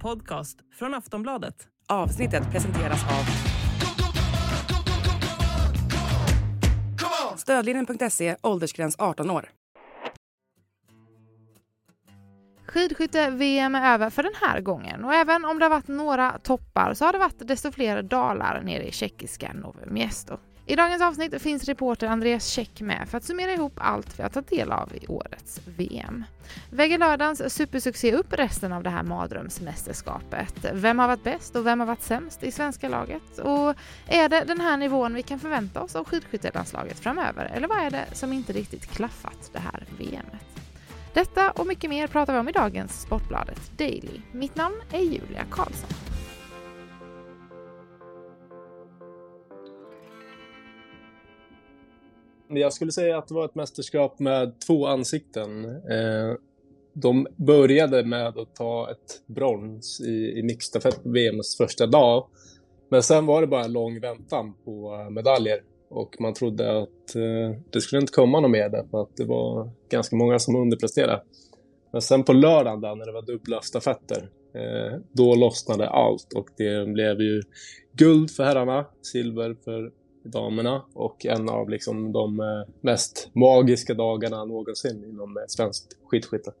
podcast från Aftonbladet. Avsnittet presenteras av Stödlinjen.se, åldersgräns 18 år. Skidskytte-VM är över för den här gången och även om det har varit några toppar så har det varit desto fler dalar nere i tjeckiska Nové Miesto. I dagens avsnitt finns reporter Andreas Käck med för att summera ihop allt vi har tagit del av i årets VM. Väger lördagens supersuccé upp resten av det här mardrömsmästerskapet? Vem har varit bäst och vem har varit sämst i svenska laget? Och är det den här nivån vi kan förvänta oss av skidskyttelandslaget framöver? Eller vad är det som inte riktigt klaffat det här VMet? Detta och mycket mer pratar vi om i dagens Sportbladet Daily. Mitt namn är Julia Karlsson. Jag skulle säga att det var ett mästerskap med två ansikten. Eh, de började med att ta ett brons i, i mixstafett på VMs första dag. Men sen var det bara en lång väntan på eh, medaljer och man trodde att eh, det skulle inte komma något mer därför att det var ganska många som underpresterade. Men sen på lördagen där, när det var dubbla stafetter, eh, då lossnade allt och det blev ju guld för herrarna, silver för damerna och en av liksom de eh, mest magiska dagarna någonsin inom eh, svenskt skidskytte.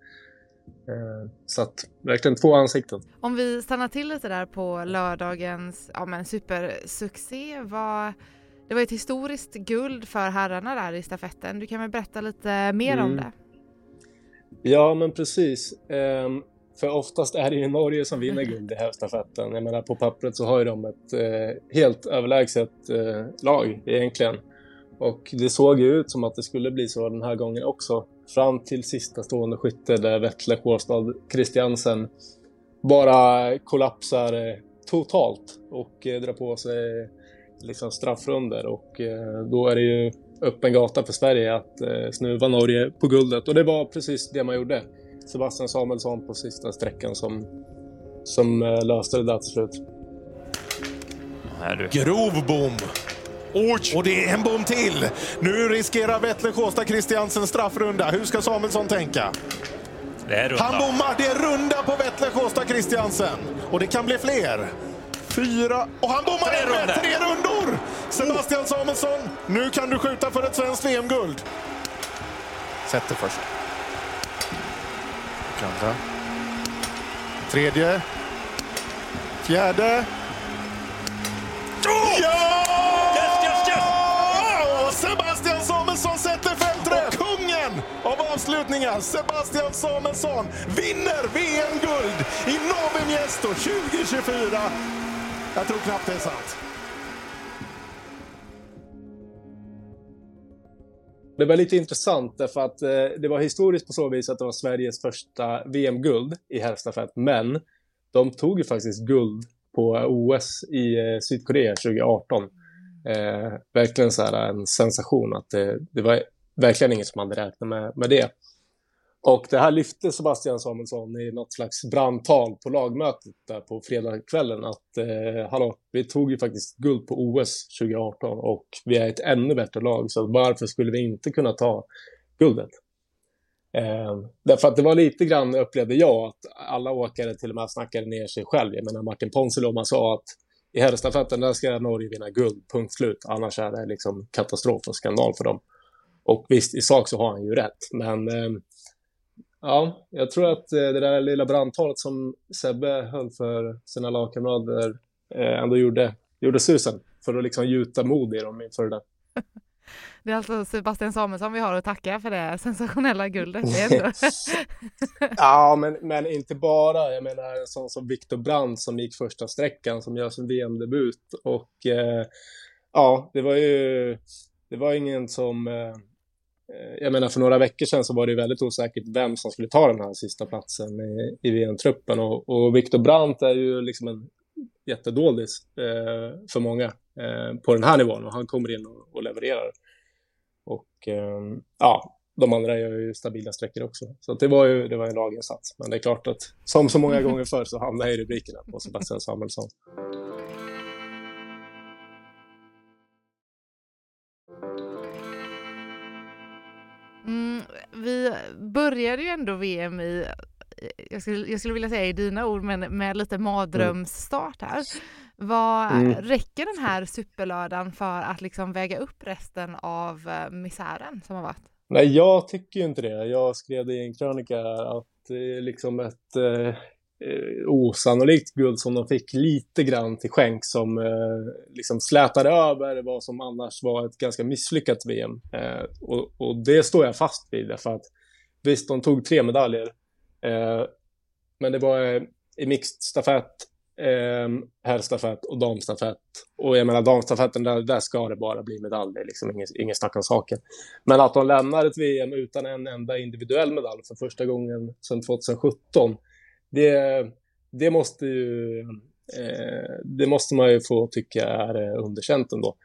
Eh, så att verkligen två ansikten. Om vi stannar till lite där på lördagens ja, men supersuccé, vad det var ett historiskt guld för herrarna där i stafetten. Du kan väl berätta lite mer mm. om det? Ja, men precis. För oftast är det ju Norge som vinner guld i herrstafetten. Jag menar, på pappret så har ju de ett eh, helt överlägset eh, lag egentligen. Och det såg ju ut som att det skulle bli så den här gången också. Fram till sista stående skytte där Vettle Kårstad Christiansen bara kollapsar eh, totalt och eh, drar på sig eh, liksom straffrunder och eh, då är det ju öppen gata för Sverige att eh, snuva Norge på guldet och det var precis det man gjorde. Sebastian Samuelsson på sista sträckan som, som eh, löste det där till slut. Grov bom! Och det är en bom till! Nu riskerar Vettle Kåsta Christiansen straffrunda. Hur ska Samuelsson tänka? Han bommar! Det är runda på Vettle Kåsta Christiansen. Och det kan bli fler fyra och han bommar in med tre rundor! Sebastian Samuelsson, nu kan du skjuta för ett svenskt VM-guld. Sätter först. Andra. Tredje. Fjärde. Oh! Ja! Yes, yes, yes! Sebastian Samuelsson sätter fem träff! Kungen av avslutningar, Sebastian Samuelsson, vinner VM-guld i Nove Miesto 2024. Jag tror knappt det är sant. Det var lite intressant därför att eh, det var historiskt på så vis att det var Sveriges första VM-guld i herrstafett. Men de tog ju faktiskt guld på OS i eh, Sydkorea 2018. Eh, verkligen så här en sensation att det, det var verkligen ingen som hade räknat med, med det. Och det här lyfte Sebastian Samuelsson i något slags brandtal på lagmötet där på fredagskvällen att eh, hallå, vi tog ju faktiskt guld på OS 2018 och vi är ett ännu bättre lag så varför skulle vi inte kunna ta guldet? Eh, därför att det var lite grann upplevde jag att alla åkare till och med snackade ner sig själv. Jag menar Martin Ponsiluoma sa att i herrstafetten där ska Norge vinna guld, punkt slut. Annars är det liksom katastrof och skandal för dem. Och visst, i sak så har han ju rätt, men eh, Ja, jag tror att eh, det där lilla brandtalet som Sebbe höll för sina lagkamrater eh, ändå gjorde, gjorde susen för att liksom gjuta mod i dem inför det där. Det är alltså Sebastian Samuelsson vi har att tacka för det sensationella guldet. Det ja, men, men inte bara. Jag menar en sån som Viktor Brandt som gick första sträckan som gör sin VM-debut. Och eh, ja, det var ju det var ingen som Eh, jag menar för några veckor sedan så var det väldigt osäkert vem som skulle ta den här sista platsen i, i VM-truppen och, och Viktor Brandt är ju liksom en jättedålis eh, för många eh, på den här nivån och han kommer in och, och levererar. Och eh, ja, de andra gör ju stabila sträckor också. Så det var ju det var en laginsats. Men det är klart att som så många gånger förr så hamnar jag i rubrikerna på Sebastian Samuelsson. Började ju ändå VM i jag skulle, jag skulle vilja säga i dina ord, men med lite mardrömsstart här. Vad mm. Räcker den här superlördagen för att liksom väga upp resten av eh, misären som har varit? Nej, jag tycker ju inte det. Jag skrev det i en krönika att det är liksom ett eh, eh, osannolikt guld som de fick lite grann till skänk som eh, liksom slätade över vad som annars var ett ganska misslyckat VM. Eh, och, och, det står jag fast vid därför att visst, de tog tre medaljer, eh, men det var eh, i mixed stafett eh, herrstafett och damstafett. Och jag menar damstafetten, där, där ska det bara bli medaljer, liksom inget, ingen snack om saken. Men att de lämnar ett VM utan en enda individuell medalj för första gången sedan 2017, det, det måste ju eh, det måste man ju få tycka är eh, underkänt ändå.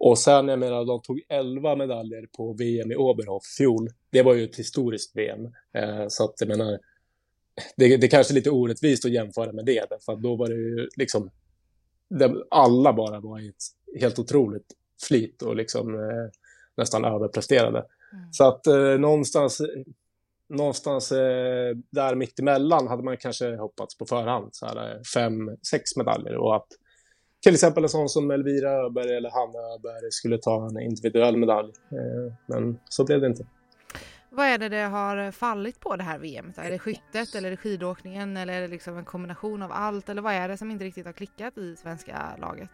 Och sen, jag menar, de tog 11 medaljer på VM i Oberhof fjol. Det var ju ett historiskt VM. Eh, så att jag menar, det, det kanske är lite orättvist att jämföra med det, för då var det ju liksom, alla bara var i ett helt otroligt flit och liksom eh, nästan överpresterade. Mm. Så att eh, någonstans, någonstans eh, där mittemellan hade man kanske hoppats på förhand, så här, eh, fem, sex medaljer och att till exempel en sån som Elvira Öberg eller Hanna Öberg skulle ta en individuell medalj. Eh, men så blev det inte. Vad är det det har fallit på det här VMet? Är det skyttet eller är det skidåkningen eller är det liksom en kombination av allt? Eller vad är det som inte riktigt har klickat i svenska laget?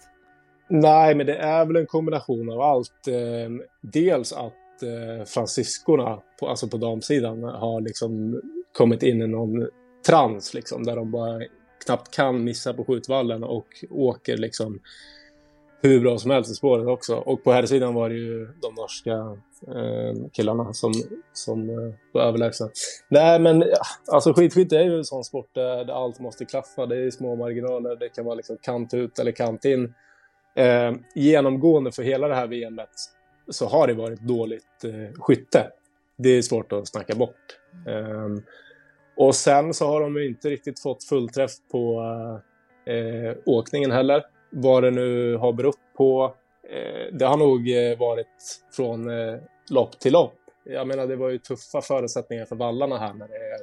Nej, men det är väl en kombination av allt. Eh, dels att eh, fransyskorna, på, alltså på damsidan, har liksom kommit in i någon trans liksom, där de bara knappt kan missa på skjutvallen och åker liksom hur bra som helst i spåret också. Och på här sidan var det ju de norska eh, killarna som, som eh, var överlägsna. Nej, men alltså skidskytte är ju en sån sport där, där, allt måste klaffa. Det är små marginaler, det kan vara liksom kant ut eller kant in. Eh, genomgående för hela det här VMet så har det varit dåligt eh, skytte. Det är svårt att snacka bort. Eh, och sen så har de inte riktigt fått fullträff på eh, åkningen heller vad det nu har berott på. Eh, det har nog eh, varit från eh, lopp till lopp. Jag menar, det var ju tuffa förutsättningar för vallarna här när det är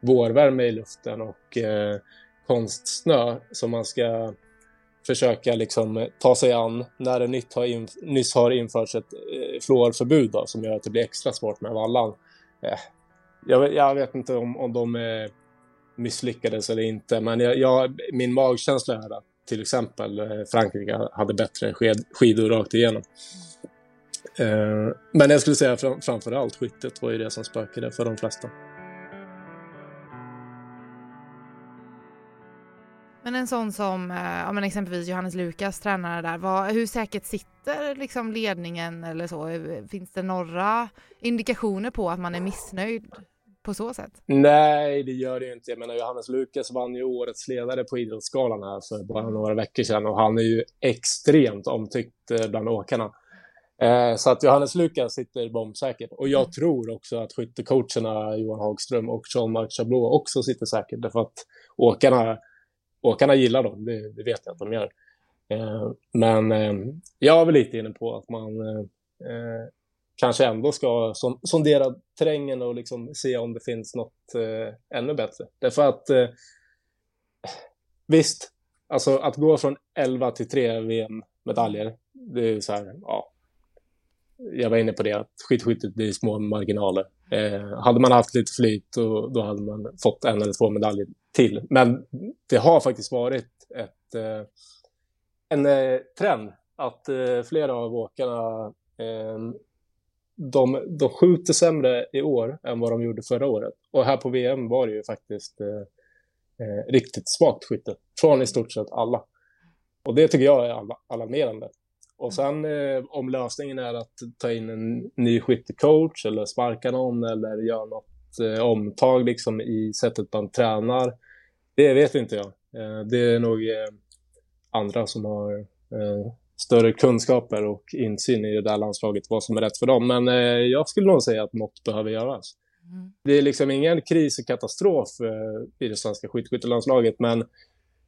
vårvärme i luften och eh, konstsnö som man ska försöka liksom eh, ta sig an när det nytt har inf- nyss har införts ett eh, fluorförbud då, som gör att det blir extra svårt med vallan. Eh, jag, jag, vet inte om, om de eh, misslyckades eller inte, men jag, jag, min magkänsla är att till exempel eh, Frankrike hade bättre sked, skidor rakt igenom. Eh, men jag skulle säga fram, framför allt skyttet var ju det som spökade för de flesta. Men en sån som eh, ja, men exempelvis Johannes Lukas, tränare där, vad, hur säkert sitter liksom ledningen eller så? Finns det några indikationer på att man är missnöjd på så sätt? Nej, det gör det ju inte. Jag menar, Johannes Lukas vann ju årets ledare på Idrottsgalan här för bara några veckor sedan och han är ju extremt omtyckt eh, bland åkarna. Eh, så att Johannes Lukas sitter bombsäkert. Och jag mm. tror också att skyttecoacherna Johan Hagström och Jean-Marc Chablot också sitter säkert därför att åkarna, åkarna gillar dem, det, det vet jag att de gör. Eh, men eh, jag är väl lite inne på att man eh, eh, kanske ändå ska sondera terrängen och liksom se om det finns något eh, ännu bättre. Därför att eh, visst, alltså att gå från 11 till 3 VM-medaljer, det är så här, ja. Jag var inne på det, att skidskyttet det är små marginaler. Eh, hade man haft lite flyt då, då hade man fått en eller två medaljer till. Men det har faktiskt varit ett, eh, en eh, trend att eh, flera av åkarna eh, de, de skjuter sämre i år än vad de gjorde förra året. Och här på VM var det ju faktiskt eh, eh, riktigt svagt skytte från i stort sett alla. Och det tycker jag är alarmerande. Och sen eh, om lösningen är att ta in en ny skyttecoach eller sparka någon eller göra något eh, omtag liksom i sättet man tränar. Det vet inte jag. Eh, det är nog eh, andra som har eh, större kunskaper och insyn i det där landslaget, vad som är rätt för dem. Men eh, jag skulle nog säga att något behöver göras. Mm. Det är liksom ingen kris och katastrof eh, i det svenska skidskyttelandslaget, men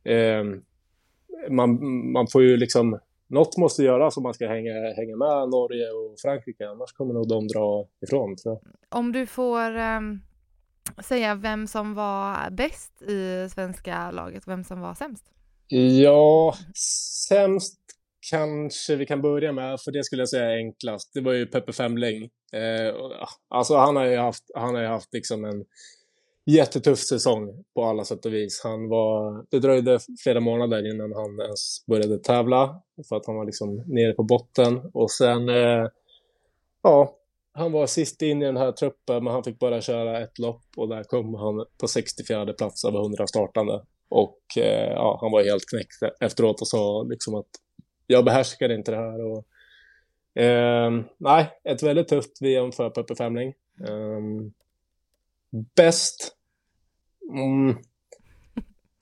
eh, man, man får ju liksom... Något måste göras om man ska hänga, hänga med Norge och Frankrike, annars kommer nog de dra ifrån. Tror jag. Om du får um säga vem som var bäst i svenska laget, vem som var sämst? Ja, sämst kanske vi kan börja med, för det skulle jag säga är enklast. Det var ju Peppe Femling. Eh, ah, alltså han har ju haft, han har ju haft liksom en jättetuff säsong på alla sätt och vis. Han var, det dröjde flera månader innan han ens började tävla för att han var liksom nere på botten och sen eh, ja, han var sist in i den här truppen men han fick bara köra ett lopp och där kom han på 64 plats av 100 startande. Och eh, ja, han var helt knäckt efteråt och sa liksom att jag behärskar inte det här. Och, eh, nej, ett väldigt tufft VM för Peppe Femling. Eh, bäst? Mm,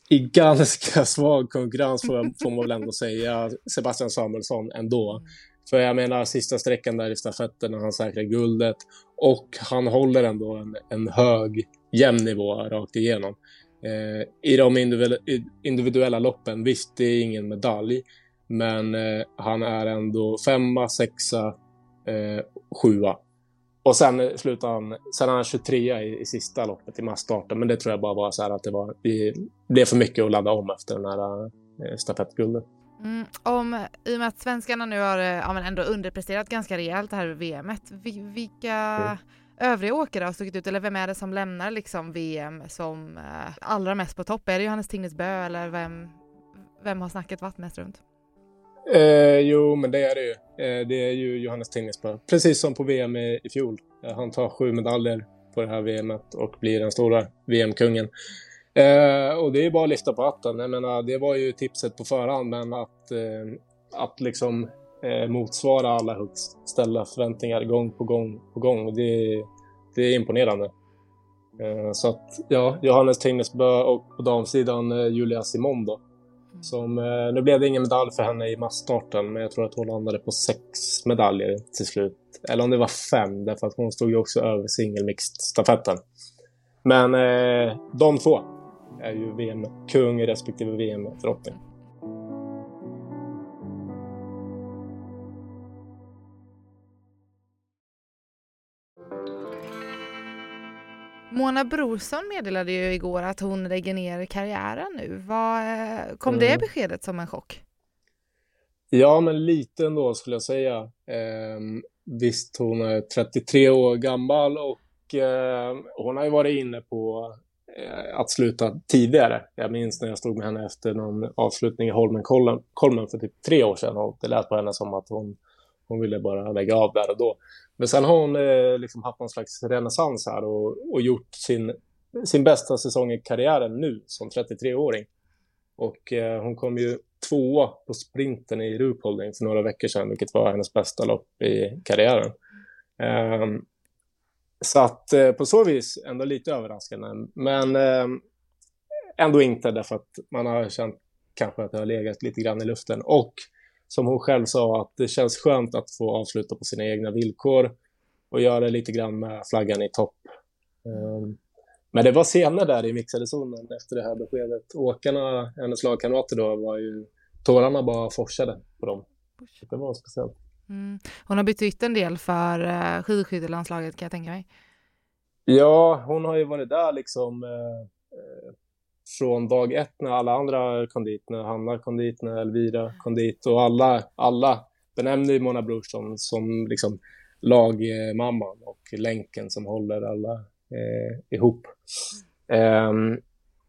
I ganska svag konkurrens får, får man väl ändå säga Sebastian Samuelsson ändå. För jag menar sista sträckan där i stafetten när han säkrar guldet och han håller ändå en, en hög, jämn nivå rakt igenom. Eh, I de individuella, individuella loppen, visst det är ingen medalj, men eh, han är ändå femma, sexa, eh, sjua. Och sen slutar han, sen är han 23 i, i sista loppet i massstarten, men det tror jag bara var så här att det var, det blev för mycket att ladda om efter den här eh, stafettguldet. Mm, om, I och med att svenskarna nu har ja, men ändå underpresterat ganska rejält det här VMet, vilka mm. övriga åkare har stuckit ut eller vem är det som lämnar liksom VM som eh, allra mest på topp? Är det Johannes Tingnes Bö eller vem, vem har snacket varit mest runt? Eh, jo, men det är det ju. Eh, det är ju Johannes Tingnesbö. Precis som på VM i, i fjol. Eh, han tar sju medaljer på det här VMet och blir den stora VM-kungen. Eh, och det är bara att lyfta på hatten. Jag menar, det var ju tipset på förhand, men att, eh, att liksom eh, motsvara alla högt ställda förväntningar gång på gång på gång, det, det är imponerande. Eh, så att, ja, Johannes Tingnesbö och på damsidan eh, Julia Simon då. Mm. Som, eh, nu blev det ingen medalj för henne i massstarten, men jag tror att hon landade på sex medaljer till slut. Eller om det var fem, därför att hon stod ju också över singelmixed-stafetten. Men eh, de två är ju VM-kung respektive VM-drottning. Mona Brorsson meddelade ju igår att hon lägger ner karriären nu. Vad, eh, kom mm. det beskedet som en chock? Ja, men lite ändå skulle jag säga. Eh, visst, hon är 33 år gammal och eh, hon har ju varit inne på eh, att sluta tidigare. Jag minns när jag stod med henne efter någon avslutning i Holmenkollen för typ tre år sedan och det lät på henne som att hon, hon ville bara lägga av där och då. Men sen har hon eh, liksom haft någon slags renässans här och, och gjort sin, sin bästa säsong i karriären nu som 33-åring. Och eh, hon kom ju tvåa på sprinten i Ruhpolding för några veckor sedan, vilket var hennes bästa lopp i karriären. Eh, så att eh, på så vis ändå lite överraskande, men eh, ändå inte därför att man har känt kanske att det har legat lite grann i luften. Och som hon själv sa, att det känns skönt att få avsluta på sina egna villkor och göra lite grann med flaggan i topp. Um, men det var senare där i mixade zonen efter det här beskedet. Åkarna, hennes lagkamrater då, var ju tårarna bara forsade på dem. Det var speciellt. Mm. Hon har betytt en del för uh, skidskyttelandslaget kan jag tänka mig. Ja, hon har ju varit där liksom uh, från dag ett när alla andra kom dit, när Hanna kom dit, när Elvira kom dit och alla, alla ju Mona Brorsson som liksom lagmamman och länken som håller alla eh, ihop. Um,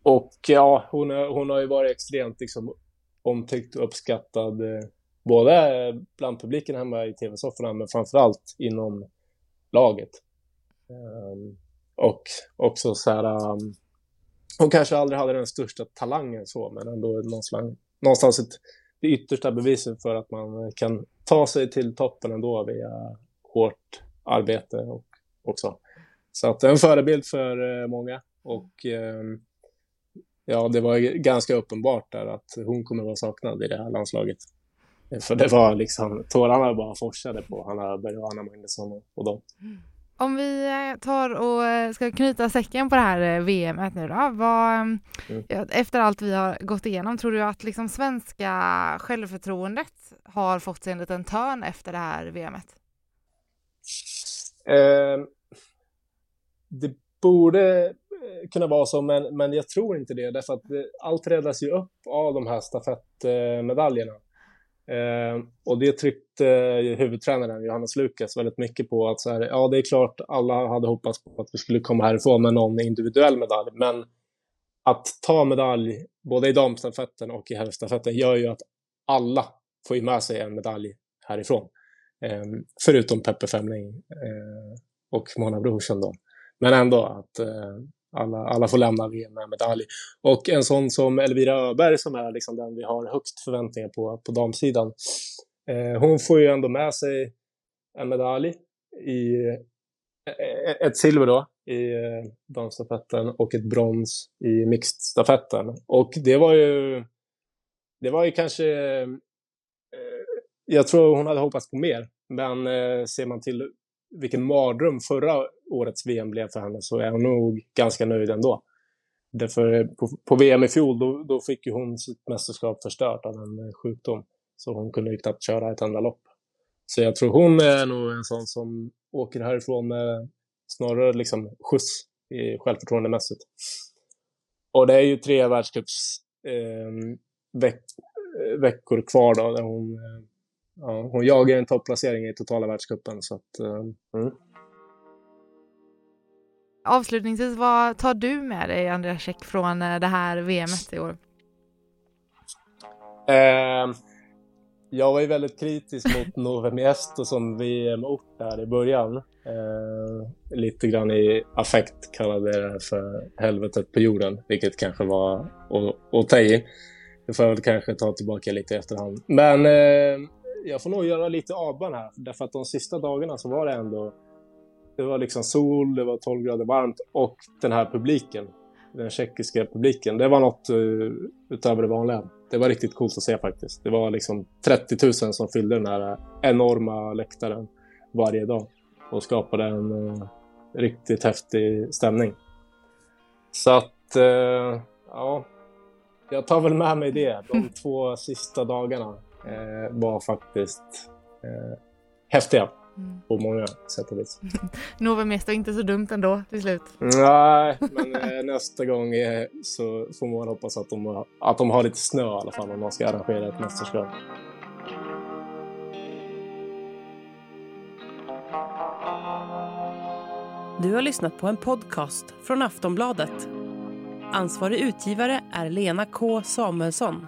och ja, hon, hon har ju varit extremt liksom, omtyckt och uppskattad eh, både bland publiken hemma i tv-sofforna men framförallt inom laget. Um, och också så här um, hon kanske aldrig hade den största talangen så, men ändå någonstans, någonstans ett, det yttersta beviset för att man kan ta sig till toppen ändå via hårt arbete och också. Så att det är en förebild för eh, många och eh, ja, det var ganska uppenbart där att hon kommer vara saknad i det här landslaget. För det var liksom, tårarna bara forsade på Hanna Öberg och Anna Magnusson och dem. Mm. Mm. Om vi eh, tar och eh, ska knyta säcken på det här eh, VMet nu då. Vad, mm. Efter allt vi har gått igenom, tror du att liksom svenska självförtroendet har fått sig en liten törn efter det här VMet? Eh, det borde, kunna vara så, men, men jag tror inte det. Därför att allt räddas ju upp av de här stafettmedaljerna. Eh, och det tryckte huvudtränaren Johannes Lukas väldigt mycket på. att så här, Ja, det är klart alla hade hoppats på att vi skulle komma härifrån med någon individuell medalj. Men att ta medalj både i damstafetten och i herrstafetten gör ju att alla får ju med sig en medalj härifrån. Eh, förutom Peppe Femling eh, och Mona Brorsson då. Men ändå att eh, alla, alla får lämna VM med medalj. Och en sån som Elvira Öberg som är liksom den vi har högst förväntningar på på damsidan. Eh, hon får ju ändå med sig en medalj i eh, eh, ett silver då i eh, damstafetten och ett brons i mixedstafetten. Och det var ju det var ju kanske eh, jag tror hon hade hoppats på mer. Men eh, ser man till vilken mardröm förra årets VM blev för henne så är hon nog ganska nöjd ändå. Därför på, på VM i fjol då, då fick ju hon sitt mästerskap förstört av en eh, sjukdom. Så hon kunde ju knappt köra ett enda lopp. Så jag tror hon är nog en sån som åker härifrån med snarare liksom skjuts i självförtroendemässigt. Och det är ju tre världscups eh, veck eh, veckor kvar då där hon eh, ja, hon jagar en topplacering i totala världscupen. Så att, uh, mm. Avslutningsvis, vad tar du med dig, Andreas Käck, från eh, det här VMet i år? Uh, jag var ju väldigt kritisk mot Nove Miesto som VM-ort där i början. Uh, lite grann i affekt kallade det för helvetet på jorden, vilket kanske var att, ta i. Det får jag väl kanske ta tillbaka lite i efterhand. Men uh, jag får nog göra lite avbön här. Därför att de sista dagarna så var det ändå... Det var liksom sol, det var 12 grader varmt och den här publiken. Den tjeckiska publiken. Det var något uh, utöver det vanliga. Det var riktigt coolt att se faktiskt. Det var liksom 30 000 som fyllde den här enorma läktaren varje dag. Och skapade en uh, riktigt häftig stämning. Så att, uh, ja. Jag tar väl med mig det. De två sista dagarna eh, var faktiskt eh, häftiga mm. på många sätt och vis. Nova Mesto inte så dumt ändå till slut. Nej, men eh, nästa gång eh, så får man hoppas att de, har, att de har lite snö i alla fall om man ska arrangera ett mästerskap. Du har lyssnat på en podcast från Aftonbladet. Ansvarig utgivare är Lena K Samuelsson.